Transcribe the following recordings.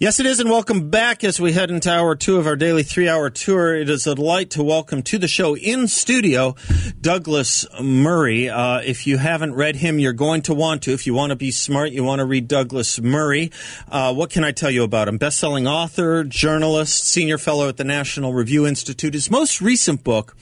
Yes, it is, and welcome back as we head into hour two of our daily three hour tour. It is a delight to welcome to the show in studio Douglas Murray. Uh, if you haven't read him, you're going to want to. If you want to be smart, you want to read Douglas Murray. Uh, what can I tell you about him? Best selling author, journalist, senior fellow at the National Review Institute. His most recent book,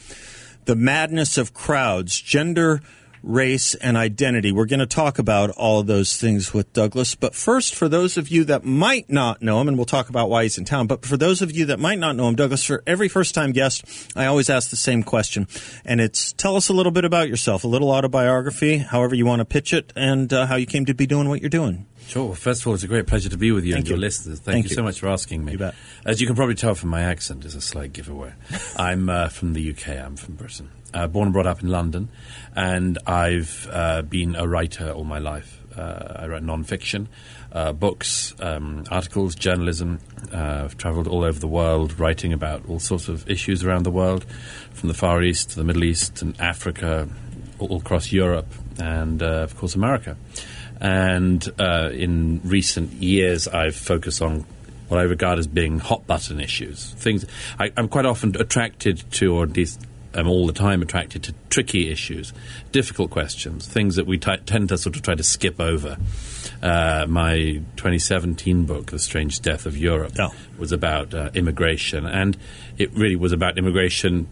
The Madness of Crowds Gender race, and identity. We're going to talk about all of those things with Douglas. But first, for those of you that might not know him, and we'll talk about why he's in town, but for those of you that might not know him, Douglas, for every first time guest, I always ask the same question. And it's tell us a little bit about yourself, a little autobiography, however you want to pitch it, and uh, how you came to be doing what you're doing. Sure. First of all, it's a great pleasure to be with you Thank and your you. listeners. Thank, Thank you, you. so much for asking me. You. As you can probably tell from my accent, is a slight giveaway. I'm uh, from the UK. I'm from Britain. Uh, born and brought up in London, and I've uh, been a writer all my life. Uh, I write non-fiction, uh, books, um, articles, journalism. Uh, I've travelled all over the world, writing about all sorts of issues around the world, from the Far East to the Middle East and Africa, all across Europe, and uh, of course America. And in recent years, I've focused on what I regard as being hot button issues. Things I, I'm quite often attracted to, or at least I'm all the time attracted to tricky issues, difficult questions, things that we t- tend to sort of try to skip over. Uh, my 2017 book, The Strange Death of Europe, Yeah. was about uh, immigration, and it really was about immigration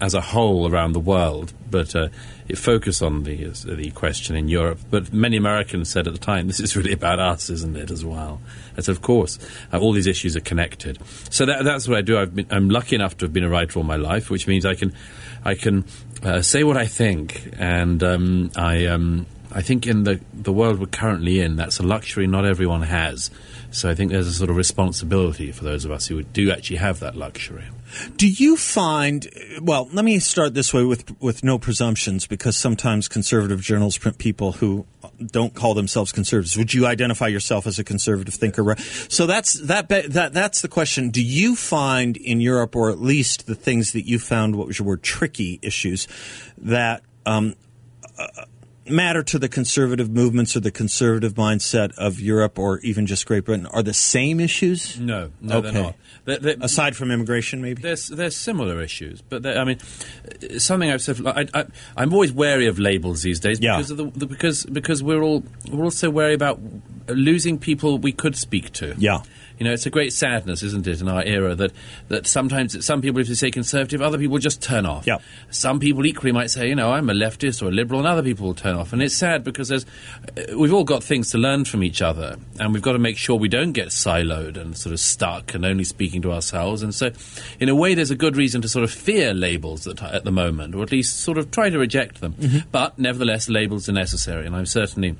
as a whole around the world, but uh, it focused on the the question in Europe. But many Americans said at the time, "This is really about us, isn't it?" As well. I said, "Of course, uh, all these issues are connected." So that, that's what I do. I've been, I'm lucky enough to have been a writer all my life, which means I can I can uh, say what I think, and um, I. Um, I think in the the world we're currently in, that's a luxury not everyone has. So I think there's a sort of responsibility for those of us who do actually have that luxury. Do you find? Well, let me start this way with with no presumptions, because sometimes conservative journals print people who don't call themselves conservatives. Would you identify yourself as a conservative thinker? So that's that that that's the question. Do you find in Europe, or at least the things that you found, what was your word, tricky issues, that um, matter to the conservative movements or the conservative mindset of Europe or even just Great Britain are the same issues? No, no, Okay. they're not. They're, they're, Aside from immigration, maybe? there's there's similar issues, but I mean, something I've said. I, I, I'm always wary of labels these days Yeah. because of the, the because because we're all we're also wary about losing people we could speak to. Yeah. You know, it's a great sadness, isn't it, in our era that, that sometimes some people, if they say conservative, other people just turn off. Yeah. Some people equally might say, you know, I'm a leftist or a liberal, and other people will turn off. And it's sad because there's, uh, we've all got things to learn from each other, and we've got to make sure we don't get siloed and sort of stuck and only speaking to ourselves. And so, in a way, there's a good reason to sort of fear labels at, at the moment, or at least sort of try to reject them. But nevertheless, labels are necessary, and I'm certainly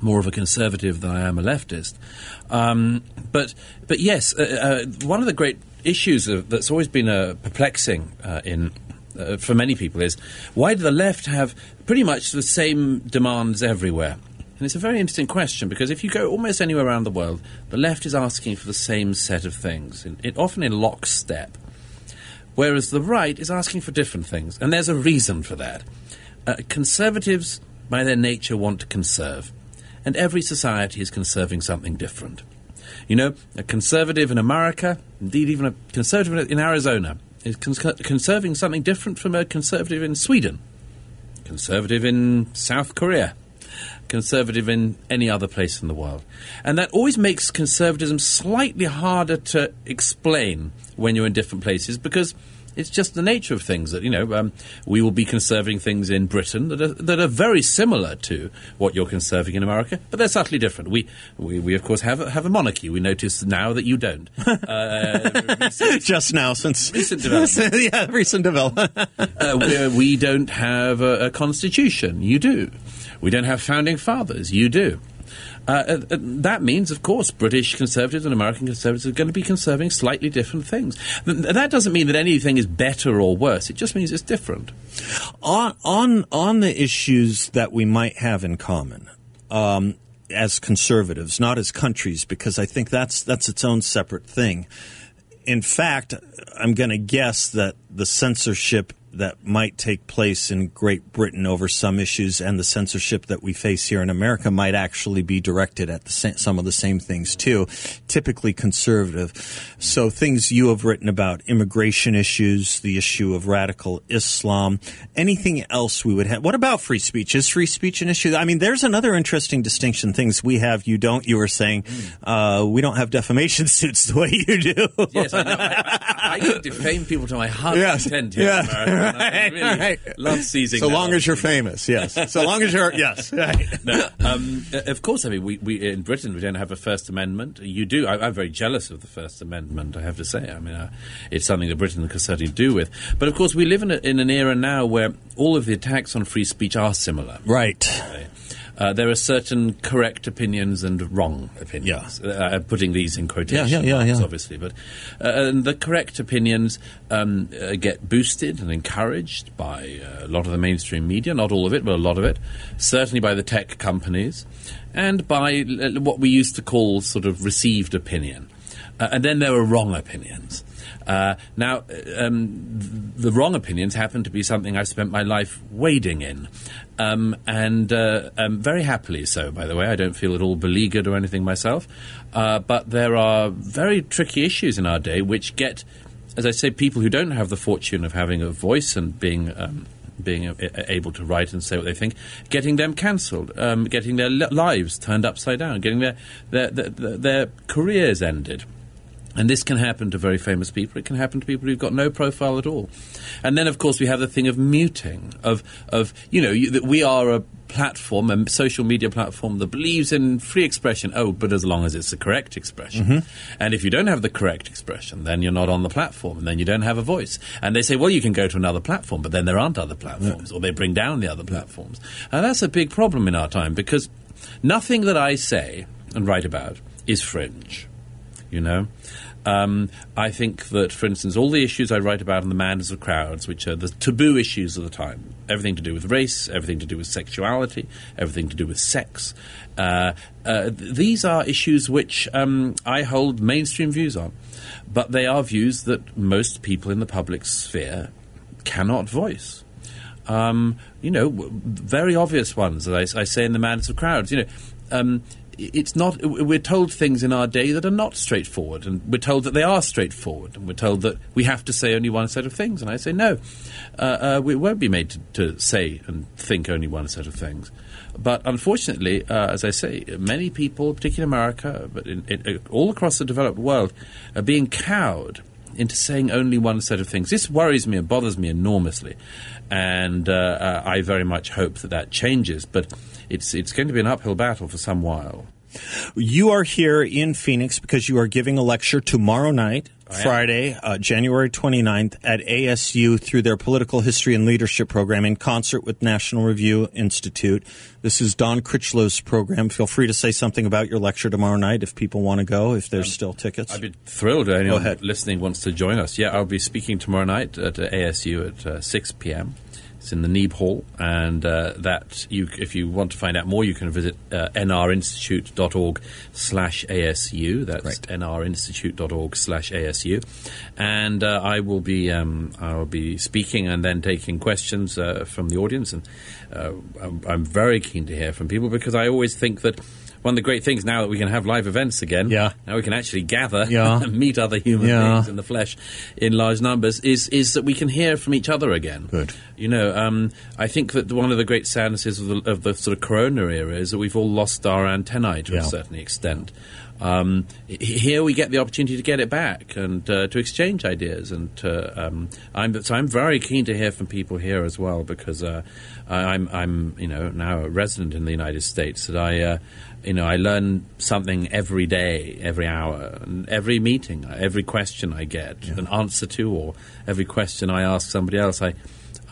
more of a conservative than I am a leftist. Um, but but yes, uh, uh, one of the great issues of, that's always been uh, perplexing uh, in. Uh, for many people, is why do the left have pretty much the same demands everywhere? And it's a very interesting question because if you go almost anywhere around the world, the left is asking for the same set of things, in, it, often in lockstep whereas the right is asking for different things. And there's a reason for that. Uh, conservatives, by their nature, want to conserve, and every society is conserving something different. You know, a conservative in America, indeed even a conservative in Arizona, is cons- conserving something different from a conservative in Sweden, conservative in South Korea, conservative in any other place in the world. And that always makes conservatism slightly harder to explain when you're in different places because it's just the nature of things that, you know, um, we will be conserving things in Britain that are, that are very similar to what you're conserving in America, but they're subtly different. We, we, we of course, have a, have a monarchy. We notice now that you don't. Uh, recent- Just now, since Recent development. yeah, recent development. uh, we, don't have a, a constitution. You do. We don't have founding fathers. You do. Uh, uh, uh, that means, of course, British conservatives and American conservatives are going to be conserving slightly different things. That doesn't mean that anything is better or worse. It just means it's different. on on on the issues that we might have in common um, as conservatives, not as countries, because I think that's that's its own separate thing. In fact, I'm going to guess that the censorship that might take place in Great Britain over some issues and the censorship that we face here in America might actually be directed at sa- some of the same things too. Typically conservative. So things you have written about immigration issues, the issue of radical Islam, anything else we would have. What about free speech? Is free speech an issue? I mean, there's another interesting distinction. Things we have, you don't. You were saying uh, we don't have defamation suits the way you do. Yes, I know. I, I could defame people to my heart's Yes. content here. Yeah. in America, and I Right, really right. love seizing. So long as you're famous, yes. So long as you're yes. Right. No, um, uh, of course. I mean, we, we in Britain we don't have a First Amendment. You do. I, I'm very jealous of the First Amendment. I have to say. I mean, uh, it's something that Britain could certainly do with. But of course, we live in, a, in an era now where all of the attacks on free speech are similar. Right. Uh, there are certain correct opinions and wrong opinions. Uh, I'm putting these in quotation Yeah, yeah, yeah, marks, yeah. obviously. But uh, and the correct opinions um, uh, get boosted and encouraged by uh, a lot of the mainstream media, not all of it, but a lot of it. Certainly by the tech companies, and by uh, what we used to call sort of received opinion. Uh, and then there are wrong opinions. Uh, now, uh, um, th- the wrong opinions happen to be something I've spent my life wading in. Um, and uh, um, very happily so, by the way. I don't feel at all beleaguered or anything myself. Uh, but there are very tricky issues in our day which get, as I say, people who don't have the fortune of having a voice and being. Um, being able to write and say what they think, getting them cancelled, um, getting their lives turned upside down, getting their, their, their, their careers ended. And this can happen to very famous people. It can happen to people who've got no profile at all. And then, of course, we have the thing of muting, of, of you know, you, that we are a platform, a social media platform that believes in free expression. Oh, but as long as it's the correct expression. Mm-hmm. And if you don't have the correct expression, then you're not on the platform, and then you don't have a voice. And they say, well, you can go to another platform, but then there aren't other platforms, or they bring down the other platforms. And that's a big problem in our time because nothing that I say and write about is fringe you know. Um, I think that, for instance, all the issues I write about in the Madness of Crowds, which are the taboo issues of the time, everything to do with race, everything to do with sexuality, everything to do with sex, uh, uh, th- these are issues which um, I hold mainstream views on. But they are views that most people in the public sphere cannot voice um, you know, very obvious ones that I, I say in the madness of crowds. You know, um, it's not. We're told things in our day that are not straightforward, and we're told that they are straightforward, and we're told that we have to say only one set of things. And I say no, uh, uh, we won't be made to, to say and think only one set of things. But unfortunately, uh, as I say, many people, particularly in America, but in, in, uh, all across the developed world, are being cowed into saying only one set of things. This worries me and bothers me enormously, and uh, uh, I very much hope that that changes. But it's it's going to be an uphill battle for some while. You are here in Phoenix because you are giving a lecture tomorrow night, Friday, uh, January 29th, at ASU through their Political History and Leadership program in concert with National Review Institute. This is Don Critchlow's program. Feel free to say something about your lecture tomorrow night if people want to go, if there's still tickets. I'd be thrilled if anyone listening wants to join us. Yeah, I'll be speaking tomorrow night at ASU at uh, 6 p.m. It's in the Neeb Hall, and uh, that you, if you want to find out more, you can visit uh, nrinstitute.org slash ASU. That's Right. nrinstitute.org slash ASU. And uh, I will be um, I will be speaking and then taking questions uh, from the audience. And uh, I'm, I'm very keen to hear from people because I always think that one of the great things now that we can have live events again, Yeah. now we can actually gather Yeah. and meet other human Yeah. beings in the flesh in large numbers, is, is that we can hear from each other again. Good. You know, um, I think that one of the great sadnesses of the, of the sort of corona era is that we've all lost our antennae to Yeah. a certain extent. Um, here we get the opportunity to get it back and uh, to exchange ideas, and to, um, I'm so I'm very keen to hear from people here as well because uh, I- I'm I'm you know now a resident in the United States that I uh, you know I learn something every day, every hour, and every meeting, every question I get an answer to, or every question I ask somebody else, I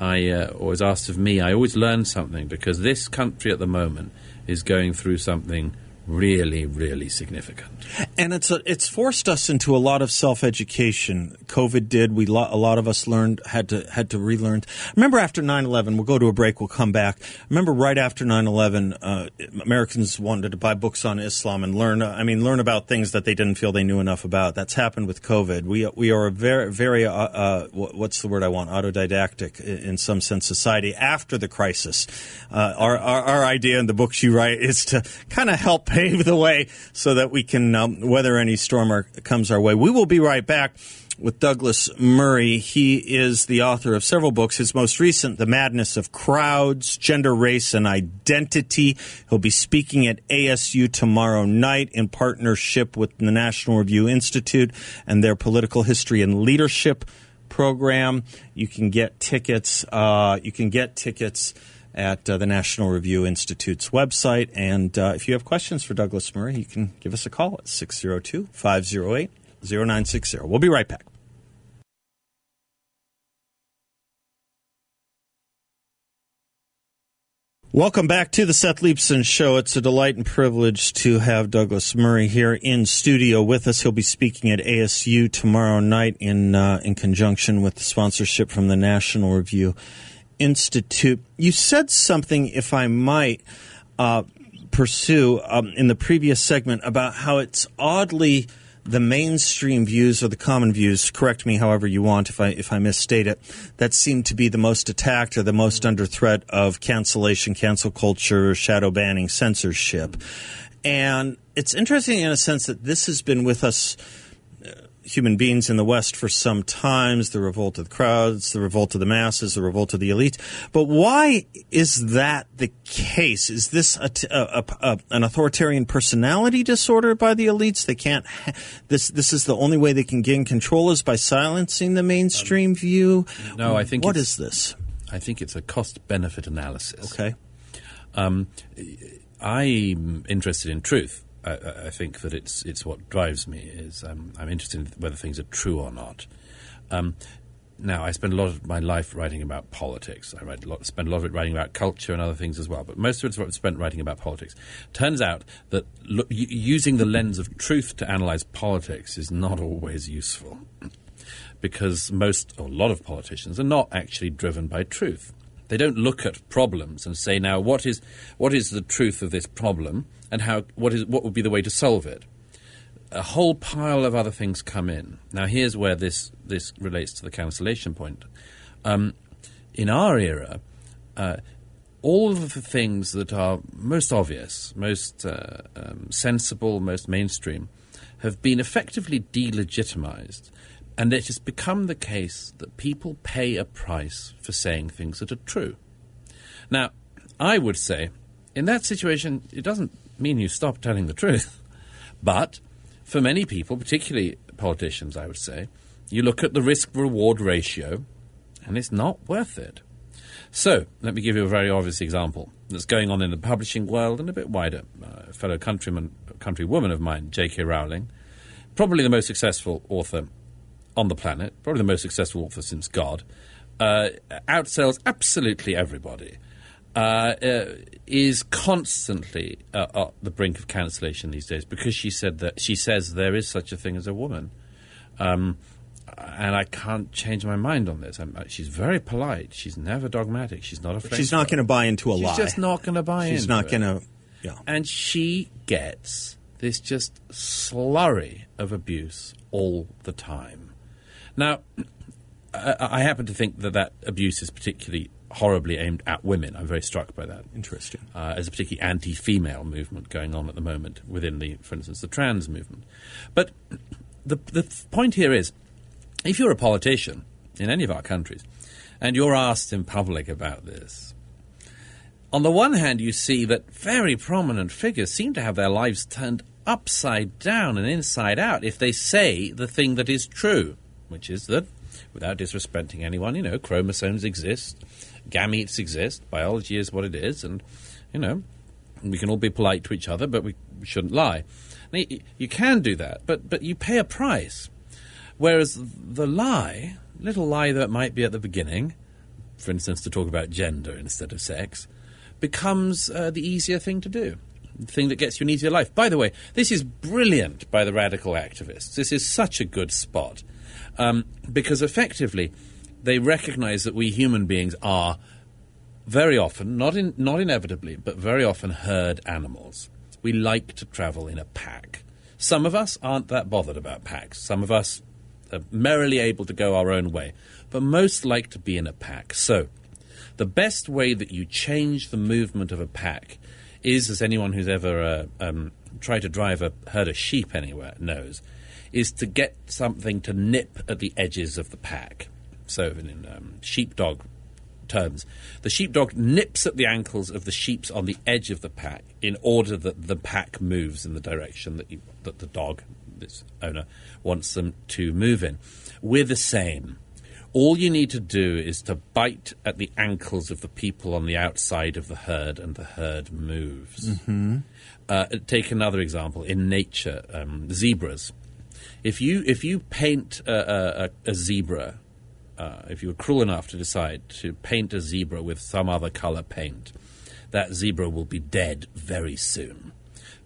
I uh, or is asked of me, I always learn something because this country at the moment is going through something really, really significant. And it's a, it's forced us into a lot of self education. COVID did. We lo- a lot of us learned had to had to relearn. Remember after 9-11, we'll go to a break. We'll come back. Remember right after 9-11, uh, Americans wanted to buy books on Islam and learn. I mean, learn about things that they didn't feel they knew enough about. That's happened with COVID. We we are a very very uh, uh, what's the word I want? Autodidactic in some sense society after the crisis. Uh, our, our our idea in the books you write is to kind of help pave the way so that we can um, weather any storm our, comes our way. We will be right back with Douglas Murray. He is the author of several books. His most recent, The Madness of Crowds, Gender, Race, and Identity. He'll be speaking at ASU tomorrow night in partnership with the National Review Institute and their Political History and Leadership program. You can get tickets. Uh, you can get tickets at uh, the National Review Institute's website. And uh, if you have questions for Douglas Murray, you can give us a call at 602 508 0960. We'll be right back. Welcome back to the Seth Leibsohn Show. It's a delight and privilege to have Douglas Murray here in studio with us. He'll be speaking at ASU tomorrow night in uh, in conjunction with the sponsorship from the National Review Institute. You said something, if I might uh, pursue, um, in the previous segment about how it's oddly the mainstream views or the common views, correct me however you want if I if I misstate it, that seem to be the most attacked or the most under threat of cancellation, cancel culture, shadow banning, censorship. And it's interesting in a sense that this has been with us human beings in the West for some times the revolt of the crowds, the revolt of the masses, the revolt of the elite. But why is that the case? Is this a, a, a, an authoritarian personality disorder by the elites? They can't. Ha- this this is the only way they can gain control is by silencing the mainstream um, view. No, I think what is this? I think it's a cost benefit analysis. Okay. Um, I'm interested in truth. I, I, think that it's it's what drives me is um, I'm interested in whether things are true or not. Um, now, I spend a lot of my life writing about politics. I write a lot, spend a lot of it writing about culture and other things as well. But most of it's spent writing about politics. Turns out that using the lens of truth to analyze politics is not always useful, because most or a lot of politicians are not actually driven by truth. They don't look at problems and say, now, what is, what is the truth of this problem and how, what, is, what would be the way to solve it? A whole pile of other things come in. Now, here's where this, this relates to the cancellation point. Um, in our era, uh, all of the things that are most obvious, most uh, um, sensible, most mainstream, have been effectively delegitimized and it has become the case that people pay a price for saying things that are true. Now, I would say, in that situation, it doesn't mean you stop telling the truth. But for many people, particularly politicians, I would say, you look at the risk reward ratio and it's not worth it. So, let me give you a very obvious example that's going on in the publishing world and a bit wider. Uh, fellow countryman, countrywoman of mine, J.K. Rowling, probably the most successful author on the planet, probably the most successful author since God, uh, outsells absolutely everybody, uh, uh, is constantly uh, at the brink of cancellation these days because she said that she says there is such a thing as a woman. Um, and I can't change my mind on this. I'm, uh, she's very polite. She's never dogmatic. She's not afraid. She's not going to buy into a she's lie. She's just not going to buy she's not going to. Yeah. And she gets this just slurry of abuse all the time. Now, I, I happen to think that that abuse is particularly horribly aimed at women. I'm very struck by that. Interesting. Uh, as a particularly anti-female movement going on at the moment within the, for instance, the trans movement. But the the point here is, if you're a politician in any of our countries, and you're asked in public about this, on the one hand, you see that very prominent figures seem to have their lives turned upside down and inside out if they say the thing that is true which is that, without disrespecting anyone, you know, chromosomes exist, gametes exist, biology is what it is, and, you know, we can all be polite to each other, but we shouldn't lie. Now, you can do that, but, but you pay a price. Whereas the lie, little lie that might be at the beginning, for instance, to talk about gender instead of sex, becomes uh, the easier thing to do. The thing that gets you an easier life. By the way, this is brilliant by the radical activists. This is such a good spot um, because effectively they recognize that we human beings are very often, not, in, not inevitably, but very often herd animals. We like to travel in a pack. Some of us aren't that bothered about packs. Some of us are merrily able to go our own way, but most like to be in a pack. So, the best way that you change the movement of a pack is, as anyone who's ever uh, um, try to drive a herd of sheep anywhere knows, is to get something to nip at the edges of the pack. So, in um, sheepdog terms, the sheepdog nips at the ankles of the sheeps on the edge of the pack in order that the pack moves in the direction that, you, that the dog, this owner, wants them to move in. We're the same. All you need to do is to bite at the ankles of the people on the outside of the herd, and the herd moves. Mm-hmm. Uh, take another example in nature: um, zebras. If you if you paint a, a, a zebra, uh, if you were cruel enough to decide to paint a zebra with some other color paint, that zebra will be dead very soon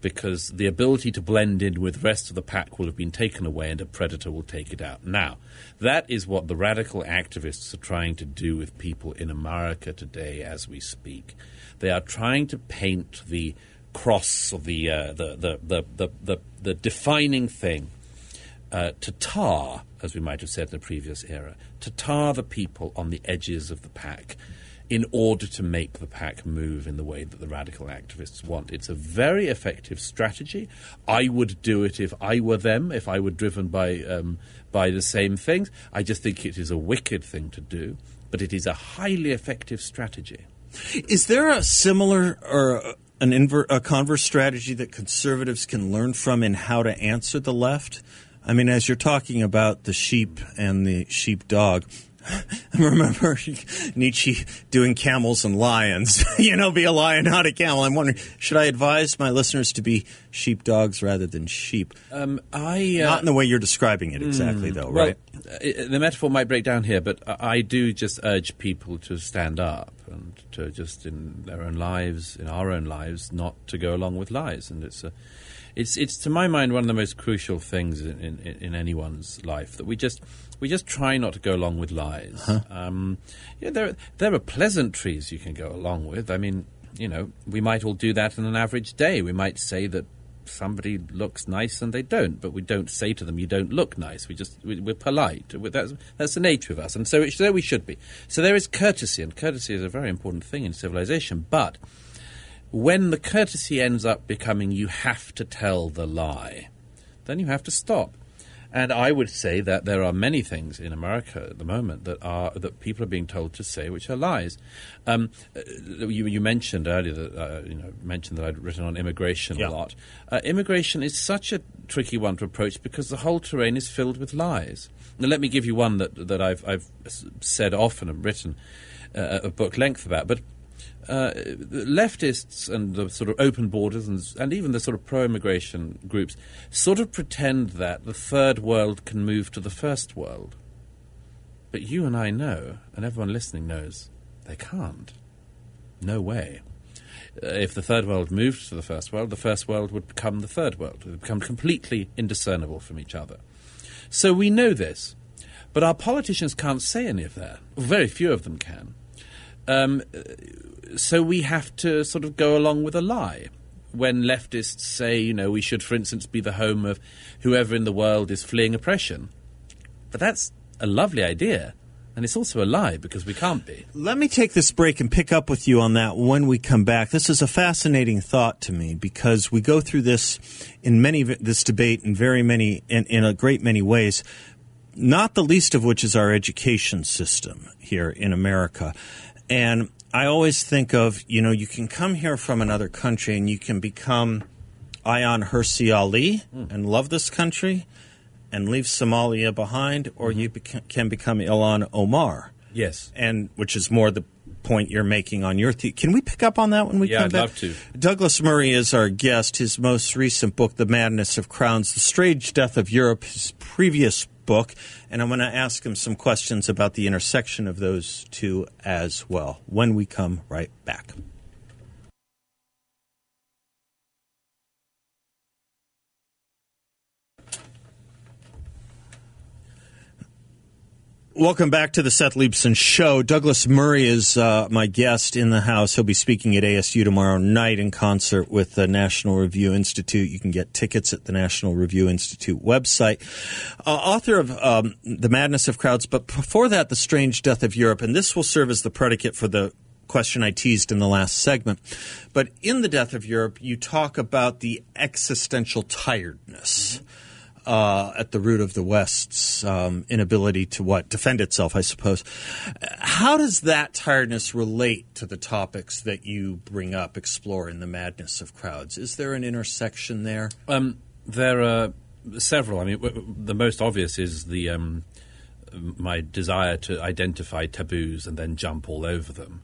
because the ability to blend in with the rest of the pack will have been taken away and a predator will take it out. Now, that is what the radical activists are trying to do with people in America today as we speak. They are trying to paint the cross of the, uh, the, the, the, the, the, defining thing uh, to tar, as we might have said in the previous era, to tar the people on the edges of the pack in order to make the pack move in the way that the radical activists want. It's a very effective strategy. I would do it if I were them, if I were driven by um, by the same things. I just think it is a wicked thing to do, but it is a highly effective strategy. Is there a similar or an inver- a converse strategy that conservatives can learn from in how to answer the left? I mean, as you're talking about the sheep and the sheepdog, I remember Nietzsche doing camels and lions. you know, be a lion, not a camel. I'm wondering, should I advise my listeners to be sheepdogs rather than sheep? Um, I uh, not in the way you're describing it exactly, mm, though, well, right? the metaphor might break down here, but I do just urge people to stand up and to just in their own lives, in our own lives, not to go along with lies. And it's a it's it's to my mind one of the most crucial things in, in, in anyone's life that we just we just try not to go along with lies. Huh. Um, yeah, there there are pleasantries you can go along with. I mean, you know, we might all do that in an average day. We might say that somebody looks nice and they don't, but we don't say to them, "You don't look nice." We just we, are polite. That's that's the nature of us, and so, it, so we should be. So there is courtesy, and courtesy is a very important thing in civilization. But when the courtesy ends up becoming you have to tell the lie, then you have to stop. And I would say that there are many things in America at the moment that are that people are being told to say which are lies. Um, uh, you, you, mentioned earlier that uh, you know mentioned that I'd written on immigration yeah. a lot. Uh, immigration is such a tricky one to approach because the whole terrain is filled with lies. Now, let me give you one that that I've I've said often and written uh, a book length about, but uh, leftists and the sort of open borders and, and even the sort of pro-immigration groups sort of pretend that the third world can move to the first world. But you and I know, and everyone listening knows, they can't. No way. Uh, if the third world moved to the first world, the first world would become the third world. It would become completely indiscernible from each other. So we know this. But our politicians can't say any of that. Very few of them can. Um, so we have to sort of go along with a lie. When leftists say, you know, we should, for instance, be the home of whoever in the world is fleeing oppression. But that's a lovely idea. And it's also a lie because we can't be. Let me take this break and pick up with you on that when we come back. This is a fascinating thought to me because we go through this in many this debate in very many in, in a great many ways. Not the least of which is our education system here in America. And I always think of, you know, you can come here from another country and you can become Ayaan Hirsi Ali mm. and love this country and leave Somalia behind, or mm-hmm. you beca- can become Ilhan Omar. Yes. And which is more the point you're making on your th- Can we pick up on that when we yeah, come I'd back? love to. Douglas Murray is our guest. His most recent book, The Madness of Crowds, The Strange Death of Europe, his previous book, and I'm going to ask him some questions about the intersection of those two as well when we come right back. Welcome back to the Seth Leibsohn Show. Douglas Murray is uh, my guest in the house. He'll be speaking at ASU tomorrow night in concert with the National Review Institute. You can get tickets at the National Review Institute website. Uh, author of um, The Madness of Crowds, but before that, The Strange Death of Europe. And this will serve as the predicate for the question I teased in the last segment. But in the Death of Europe, you talk about the existential tiredness. Uh, at the root of the West's um, inability to what defend itself, I suppose. How does that tiredness relate to the topics that you bring up, explore in the madness of crowds? Is there an intersection there? Um, there are several. I mean, w- w- the most obvious is the um, my desire to identify taboos and then jump all over them.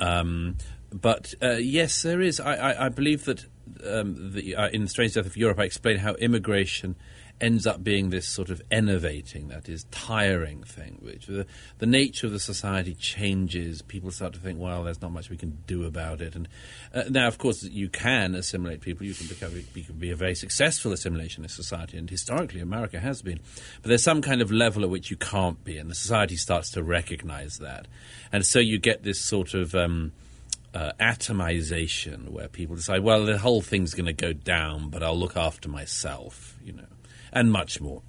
Um, but uh, yes, there is. I, I, I believe that um, the, uh, in the Strange Death of Europe, I explain how immigration ends up being this sort of enervating, that is, tiring thing, which the, the nature of the society changes. People start to think, well, there's not much we can do about it. And uh, now, of course, you can assimilate people. You can, become, you can be a very successful assimilationist society, and historically, America has been. But there's some kind of level at which you can't be, and the society starts to recognize that. And so you get this sort of. Um, uh, atomization, where people decide, well, the whole thing's going to go down, but I'll look after myself, you know and much more.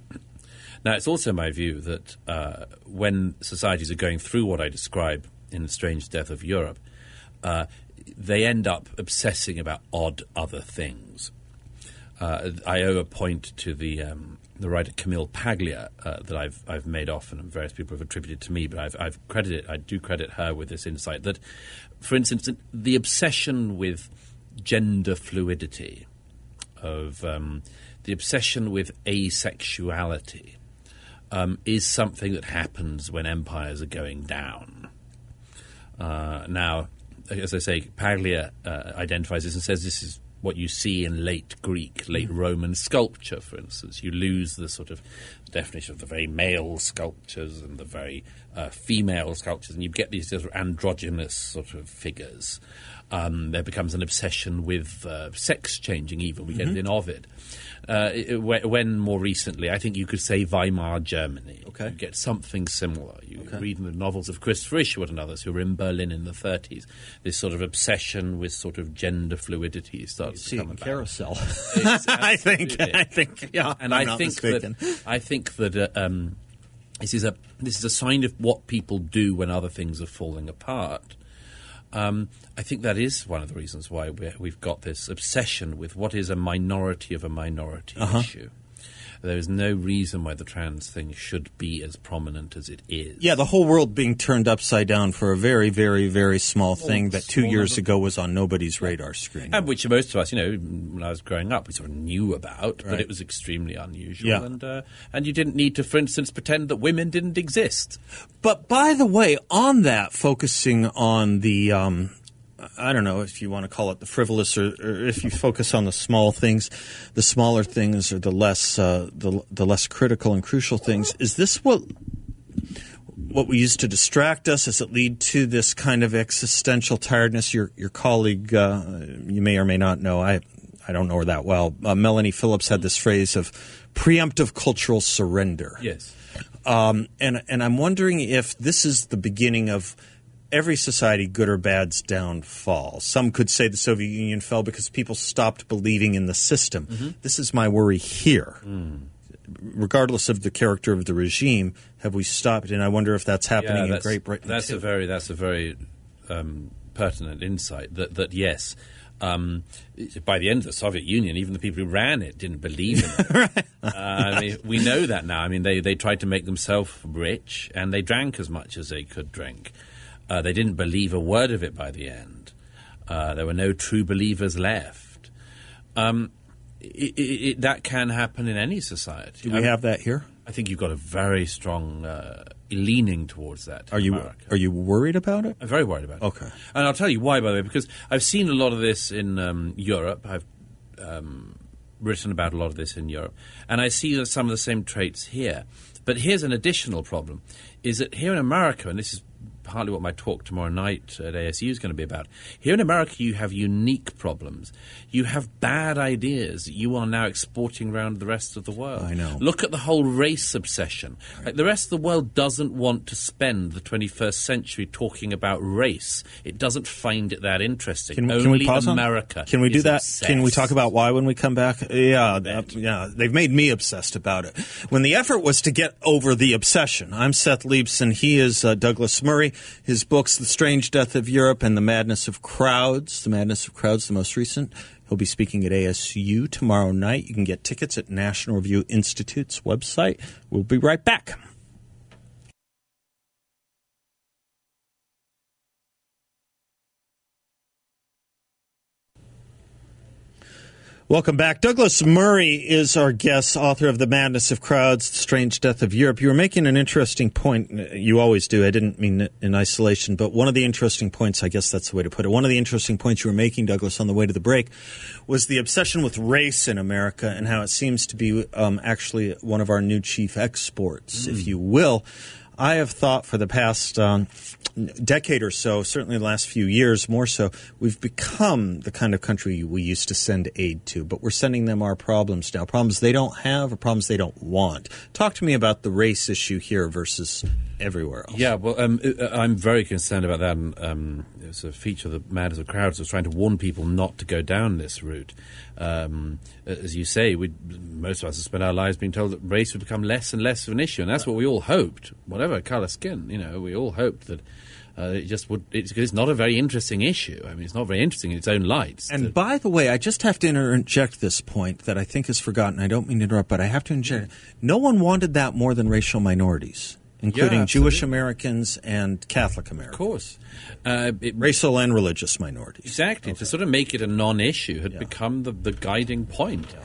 Now, it's also my view that uh, when societies are going through what I describe in The Strange Death of Europe, uh, they end up obsessing about odd other things. Uh, I owe a point to the um, the writer Camille Paglia uh, that I've I've made often, and various people have attributed to me, but I've, I've credited I do credit her with this insight that, for instance, the obsession with gender fluidity of um, the obsession with asexuality um, is something that happens when empires are going down. Uh, now, as I say, Paglia uh, identifies this and says this is what you see in late Greek, late mm. Roman sculpture, for instance. You lose the sort of definition of the very male sculptures and the very uh, female sculptures, and you get these sort of androgynous sort of figures. Um, there becomes an obsession with uh, sex changing, even. We mm-hmm. get it in Ovid. Uh, when more recently, I think you could say Weimar Germany. Okay. You get something similar. You okay. read in the novels of Christopher Isherwood and others who were in Berlin in the 30s. This sort of obsession with sort of gender fluidity starts you to come about. Carousel. I think. I think. Yeah. And I'm I think mistaken. that I think that. Uh, um, this is a this is a sign of what people do when other things are falling apart. Um, I think that is one of the reasons why we have got this obsession with what is a minority of a minority uh-huh. issue. There is no reason why the trans thing should be as prominent as it is. Yeah, the whole world being turned upside down for a very, very, very small thing that two years ago was on nobody's radar screen. And which most of us, you know, when I was growing up, we sort of knew about, right. but it was extremely unusual. Yeah. And, uh, and you didn't need to, for instance, pretend that women didn't exist. But by the way, on that, focusing on the. Um, I don't know if you want to call it the frivolous, or, or, if you focus on the small things, the smaller things, or the less uh, the the less critical and crucial things. Is this what what we use to distract us? Does it lead to this kind of existential tiredness? Your your colleague, uh, you may or may not know. I I don't know her that well. Uh, Melanie Phillips had this phrase of preemptive cultural surrender. Yes. Um, and and I'm wondering if this is the beginning of every society, good or bad's downfall. Some could say the Soviet Union fell because people stopped believing in the system. Mm-hmm. This is my worry here. Mm. Regardless of the character of the regime, have we stopped? And I wonder if that's happening yeah, that's, in Great Britain. That's too. a very that's a very um, pertinent insight. That that yes. Um, by the end of the Soviet Union, even the people who ran it didn't believe in it. right. uh, I mean, we know that now. I mean, they, they tried to make themselves rich, and they drank as much as they could drink. Uh, they didn't believe a word of it by the end. Uh, there were no true believers left. Um, it, it, it, that can happen in any society. Do we I have that here? I think you've got a very strong uh, leaning towards that. Are you America. are you worried about it? I'm very worried about it. Okay, and I'll tell you why. By the way, because I've seen a lot of this in um, Europe. I've um, written about a lot of this in Europe, and I see some of the same traits here. But here's an additional problem: is that here in America, and this is partly what my talk tomorrow night at ASU is going to be about. Here in America, you have unique problems. You have bad ideas that you are now exporting around the rest of the world. I know. Look at the whole race obsession. Like the rest of the world doesn't want to spend the 21st century talking about race. It doesn't find it that interesting. Can, Only can we pause America. On? Can we do that? Obsessed. Can we talk about why when we come back? Yeah, uh, yeah. They've made me obsessed about it. When the effort was to get over the obsession, I'm Seth Leibsohn. He is uh, Douglas Murray. His books, The Strange Death of Europe and The Madness of Crowds. The Madness of Crowds, the most recent. He'll be speaking at ASU tomorrow night. You can get tickets at National Review Institute's website. We'll be right back. Welcome back. Douglas Murray is our guest, author of The Madness of Crowds, The Strange Death of Europe. You were making an interesting point. You always do. I didn't mean it in isolation, but one of the interesting points, I guess that's the way to put it, one of the interesting points you were making, Douglas, on the way to the break was the obsession with race in America and how it seems to be um, actually one of our new chief exports, mm. if you will. I have thought for the past um, decade or so, certainly the last few years more so, we've become the kind of country we used to send aid to, but we're sending them our problems now, problems they don't have or problems they don't want. Talk to me about the race issue here versus everywhere else. Yeah, well, um, uh, I'm very concerned about that. And, um, it's a feature of the Madness of Crowds was trying to warn people not to go down this route. Um, as you say, we most of us have spent our lives being told that race would become less and less of an issue, and that's what we all hoped. Whatever colour skin, you know, we all hoped that. Uh, it just would. It's, it's not a very interesting issue. I mean, it's not very interesting in its own light. And to, by the way, I just have to interject this point that I think is forgotten. I don't mean to interrupt, but I have to interject. No one wanted that more than racial minorities including yeah, Jewish Americans and Catholic Americans. Of course. Uh, it, Racial and religious minorities. Exactly. Okay. To sort of make it a non issue had yeah. become the, the guiding point. Yeah.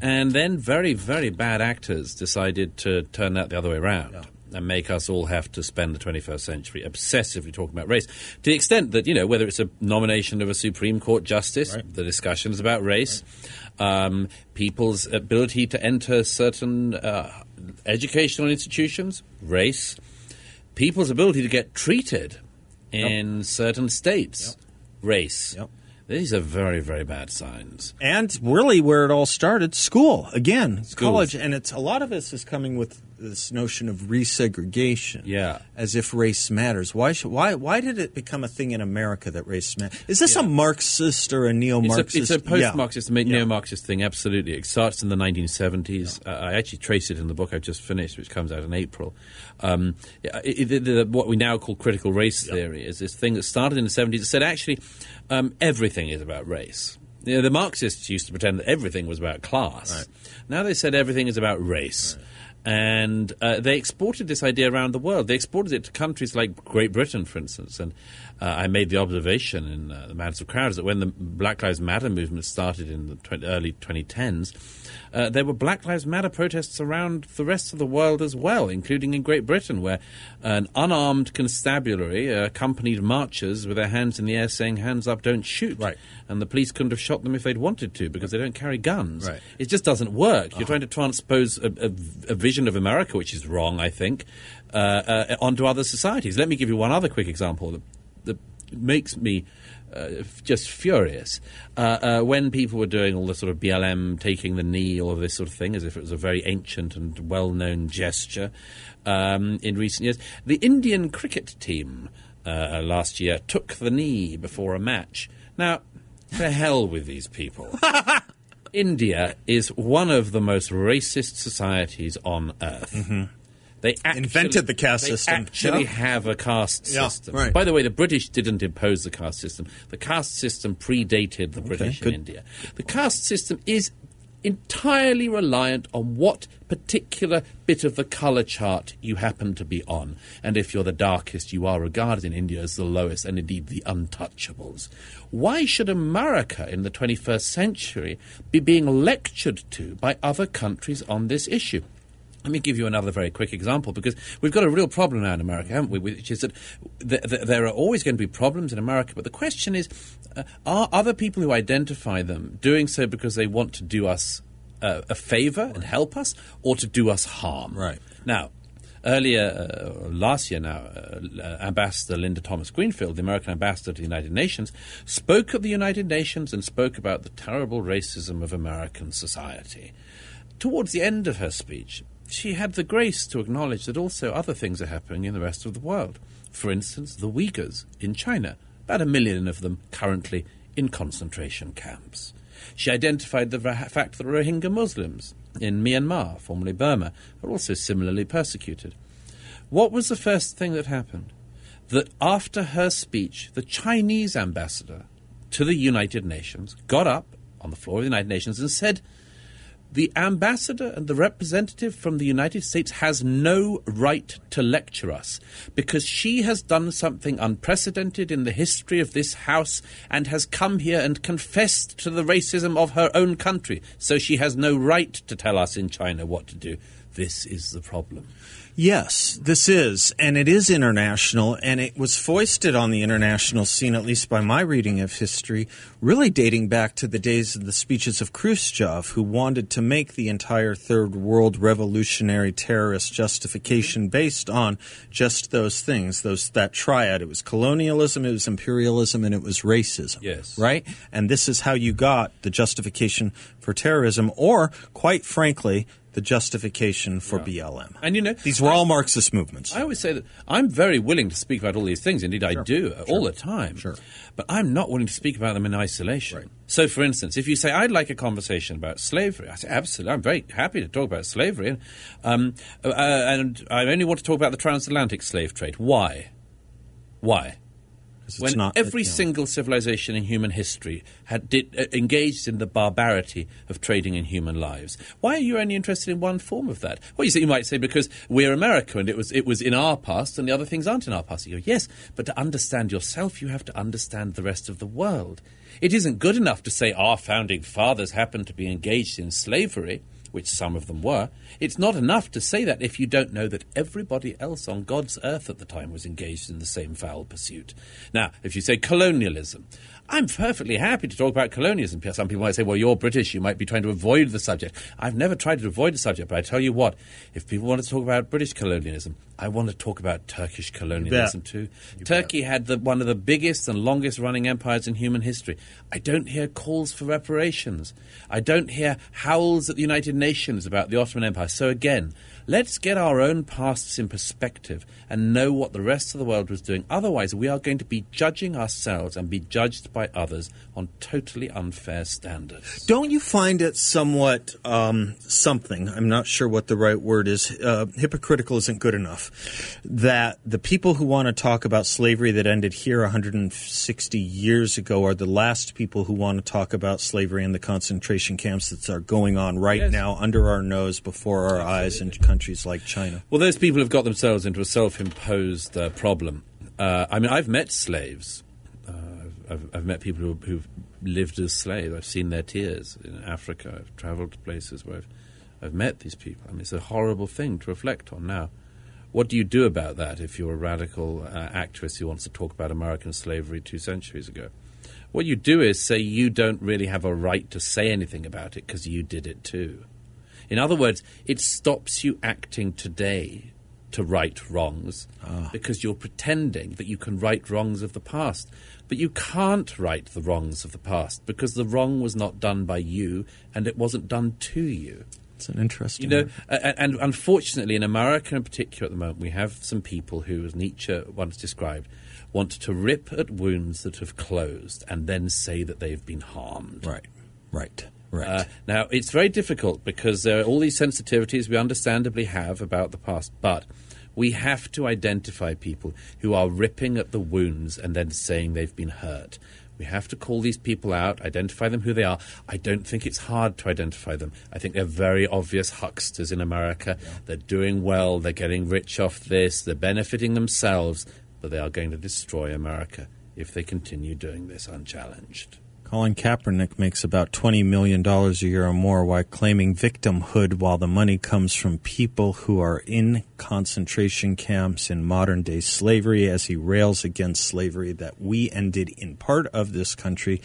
And then very, very bad actors decided to turn that the other way around. And make us all have to spend the 21st century obsessively talking about race. To the extent that, you know, whether it's a nomination of a Supreme Court justice, right. the discussions about race, right. um, people's ability to enter certain uh, educational institutions, race, people's ability to get treated in yep. certain states, yep. race. Yep. These are very, very bad signs. And really, where it all started, school again, Schools. college, and it's a lot of this is coming with this notion of resegregation. Yeah, as if race matters. Why? Should, why? Why did it become a thing in America that race matters? Is this yeah. a Marxist or a neo-Marxist? It's a, it's a post-Marxist, yeah. neo-Marxist thing. Absolutely, it starts in the 1970s. Yeah. Uh, I actually trace it in the book I've just finished, which comes out in April. Um, it, it, it, what we now call critical race theory is this thing that started in the 70s. It said actually um, everything is about race. You know, the Marxists used to pretend that everything was about class. Right. Now they said everything is about race. Right and uh, they exported this idea around the world. They exported it to countries like Great Britain, for instance. And uh, I made the observation in uh, the Madness of Crowds that when the Black Lives Matter movement started in the 20, early 2010s, uh, there were Black Lives Matter protests around the rest of the world as well, including in Great Britain, where an unarmed constabulary accompanied marchers with their hands in the air saying, Hands up, don't shoot. Right. And the police couldn't have shot them if they'd wanted to because they don't carry guns. Right. It just doesn't work. You're uh-huh. trying to transpose a, a, a, vision of America, which is wrong, I think, uh, uh, onto other societies. Let me give you one other quick example makes me uh, just furious uh, uh, when people were doing all the sort of BLM taking the knee, all of this sort of thing, as if it was a very ancient and well known gesture um, in recent years. The Indian cricket team uh, last year took the knee before a match. Now, to hell with these people. India is one of the most racist societies on earth. Mm-hmm. They actually, invented the caste they system. Actually, yeah. have a caste yeah, system. Right. By the way, the British didn't impose the caste system. The caste system predated the British okay, in India. The caste system is entirely reliant on what particular bit of the colour chart you happen to be on. And if you're the darkest, you are regarded in India as the lowest and indeed the untouchables. Why should America in the 21st century be being lectured to by other countries on this issue? Let me give you another very quick example because we've got a real problem now in America, haven't we? Which is that th- th- there are always going to be problems in America, but the question is uh, are other people who identify them doing so because they want to do us uh, a favor and help us or to do us harm? Right. Now, earlier uh, last year now, uh, uh, Ambassador Linda Thomas Greenfield, the American ambassador to the United Nations, spoke at the United Nations and spoke about the terrible racism of American society. Towards the end of her speech, she had the grace to acknowledge that also other things are happening in the rest of the world. For instance, the Uyghurs in China, about a million of them currently in concentration camps. She identified the fact that Rohingya Muslims in Myanmar, formerly Burma, are also similarly persecuted. What was the first thing that happened? that after her speech, the Chinese ambassador to the United Nations got up on the floor of the United Nations and said, the ambassador and the representative from the United States has no right to lecture us because she has done something unprecedented in the history of this House and has come here and confessed to the racism of her own country. So she has no right to tell us in China what to do. This is the problem. Yes, this is, and it is international, and it was foisted on the international scene, at least by my reading of history, really dating back to the days of the speeches of Khrushchev, who wanted to make the entire Third World revolutionary terrorist justification mm-hmm. based on just those things, those that triad. It was colonialism, it was imperialism, and it was racism. Yes. Right? And this is how you got the justification for terrorism, or, quite frankly, the justification for Yeah. BLM. And you know, These were all Marxist movements. I always say that I'm very willing to speak about all these things. Indeed, I do uh, all the time. Sure. But I'm not willing to speak about them in isolation. Right. So, for instance, if you say, I'd like a conversation about slavery, I say, absolutely. I'm very happy to talk about slavery. Um, uh, and I only want to talk about the transatlantic slave trade. Why? Why? When not- every you know, single civilization in human history had did, uh, engaged in the barbarity of trading in human lives. Why are you only interested in one form of that? Well, you, say, you might say because we're America and it was it was in our past and the other things aren't in our past. You go, yes, but to understand yourself, you have to understand the rest of the world. It isn't good enough to say our founding fathers happened to be engaged in slavery which some of them were, it's not enough to say that if you don't know that everybody else on God's earth at the time was engaged in the same foul pursuit. Now, if you say colonialism, I'm perfectly happy to talk about colonialism. Some people might say, well, you're British, you might be trying to avoid the subject. I've never tried to avoid the subject, but I tell you what, if people want to talk about British colonialism, I want to talk about Turkish colonialism too. Turkey had the, one of the biggest and longest running empires in human history. I don't hear calls for reparations. I don't hear howls at the United Nations about the Ottoman Empire. So again, let's get our own pasts in perspective and know what the rest of the world was doing. Otherwise, we are going to be judging ourselves and be judged by others on totally unfair standards. Don't you find it somewhat um, something? I'm not sure what the right word is. Uh, hypocritical isn't good enough. That the people who want to talk about slavery that ended here 160 years ago are the last people who want to talk about slavery in the concentration camps that are going on right Yes. now under our nose, before our eyes, in countries like China. Well, those people have got themselves into a self-imposed uh, problem. Uh, I mean, I've met slaves. Uh, I've, I've, met people who, who've lived as slaves. I've seen their tears in Africa. I've travelled to places where I've, I've met these people. I mean, it's a horrible thing to reflect on now. What do you do about that if you're a radical uh, activist who wants to talk about American slavery two centuries ago? What you do is say you don't really have a right to say anything about it because you did it too. In other words, it stops you acting today to right wrongs ah. because you're pretending that you can right wrongs of the past. But you can't right the wrongs of the past because the wrong was not done by you and it wasn't done to you. It's an interesting. You know, a- and unfortunately, in America in particular at the moment, we have some people who, as Nietzsche once described, want to rip at wounds that have closed and then say that they've been harmed. right, right, right. Uh, now, it's very difficult because there are all these sensitivities we understandably have about the past, but we have to identify people who are ripping at the wounds and then saying they've been hurt. We have to call these people out, identify them who they are. I don't think it's hard to identify them. I think they're very obvious hucksters in America. They're doing well, they're getting rich off this, they're benefiting themselves, but they are going to destroy America if they continue doing this unchallenged. Colin Kaepernick makes about $20 million a year or more while claiming victimhood while the money comes from people who are in concentration camps in modern day slavery as he rails against slavery that we ended in part of this country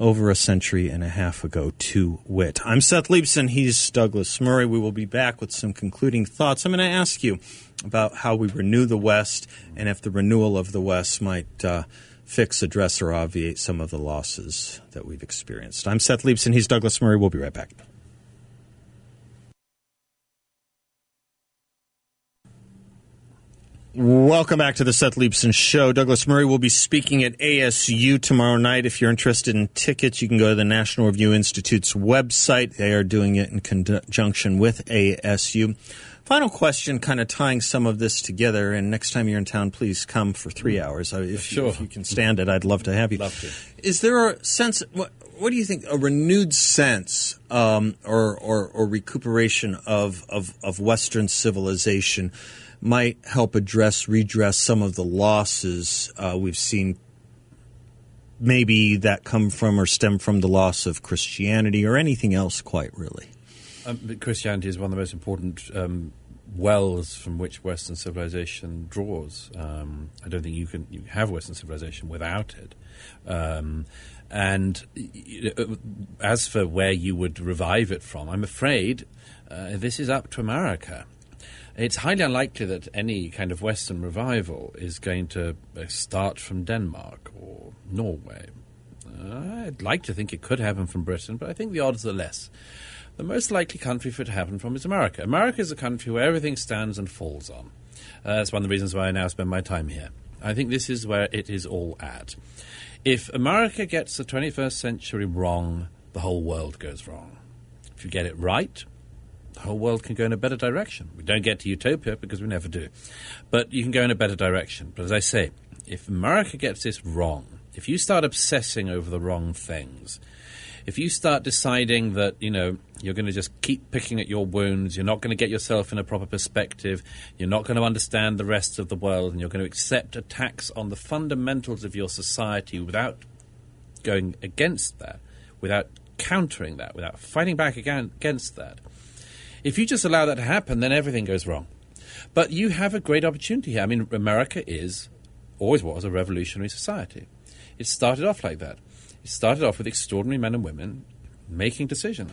over a century and a half ago to wit. I'm Seth Leibsohn. He's Douglas Murray. We will be back with some concluding thoughts. I'm going to ask you about how we renew the West and if the renewal of the West might uh, fix, address, or obviate some of the losses that we've experienced. I'm Seth Leibsohn. He's Douglas Murray. We'll be right back. Welcome back to the Seth Leibsohn Show. Douglas Murray will be speaking at ASU tomorrow night. If you're interested in tickets, you can go to the National Review Institute's website. They are doing it in conjunction with ASU. Final question, kind of tying some of this together. And next time you're in town, please come for three hours. If, sure. you, if you can stand it, I'd love to have you. Love to. Is there a sense? What, what do you think? A renewed sense um, or, or, or recuperation of, of, of Western civilization? might help address, redress some of the losses uh, we've seen maybe that come from or stem from the loss of Christianity or anything else, quite really. Um, Christianity is one of the most important um, wells from which Western civilization draws. Um, I don't think you can you have Western civilization without it. Um, and uh, as for where you would revive it from, I'm afraid uh, this is up to America it's highly unlikely that any kind of Western revival is going to uh, start from Denmark or Norway. Uh, I'd like to think it could happen from Britain, but I think the odds are less. The most likely country for it to happen from is America. America is a country where everything stands and falls on. Uh, that's one of the reasons why I now spend my time here. I think this is where it is all at. If America gets the 21st century wrong, the whole world goes wrong. If you get it right, the whole world can go in a better direction. We don't get to utopia because we never do. But you can go in a better direction. But as I say, if America gets this wrong, if you start obsessing over the wrong things, if you start deciding that, you know, you're going to just keep picking at your wounds, you're not going to get yourself in a proper perspective, you're not going to understand the rest of the world, and you're going to accept attacks on the fundamentals of your society without going against that, without countering that, without fighting back against that, if you just allow that to happen, then everything goes wrong. But you have a great opportunity here. I mean, America is, always was, a revolutionary society. It started off like that. It started off with extraordinary men and women making decisions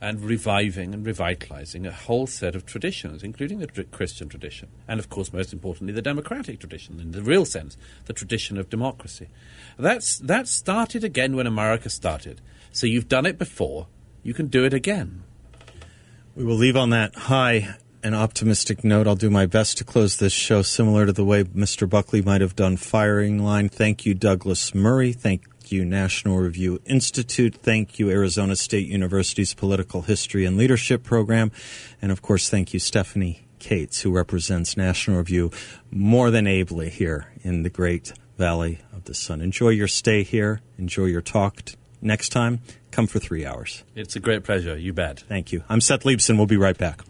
and reviving and revitalizing a whole set of traditions, including the Christian tradition, and of course, most importantly, the democratic tradition, in the real sense, the tradition of democracy. That's, that started again when America started. So you've done it before, you can do it again. We will leave on that high and optimistic note. I'll do my best to close this show similar to the way Mr. Buckley might have done firing line. Thank you, Douglas Murray. Thank you, National Review Institute. Thank you, Arizona State University's Political History and Leadership Program. And of course, thank you, Stephanie Cates, who represents National Review more than ably here in the great Valley of the Sun. Enjoy your stay here. Enjoy your talk next time, come for three hours. It's a great pleasure. You bet. Thank you. I'm Seth Leibsohn. We'll be right back.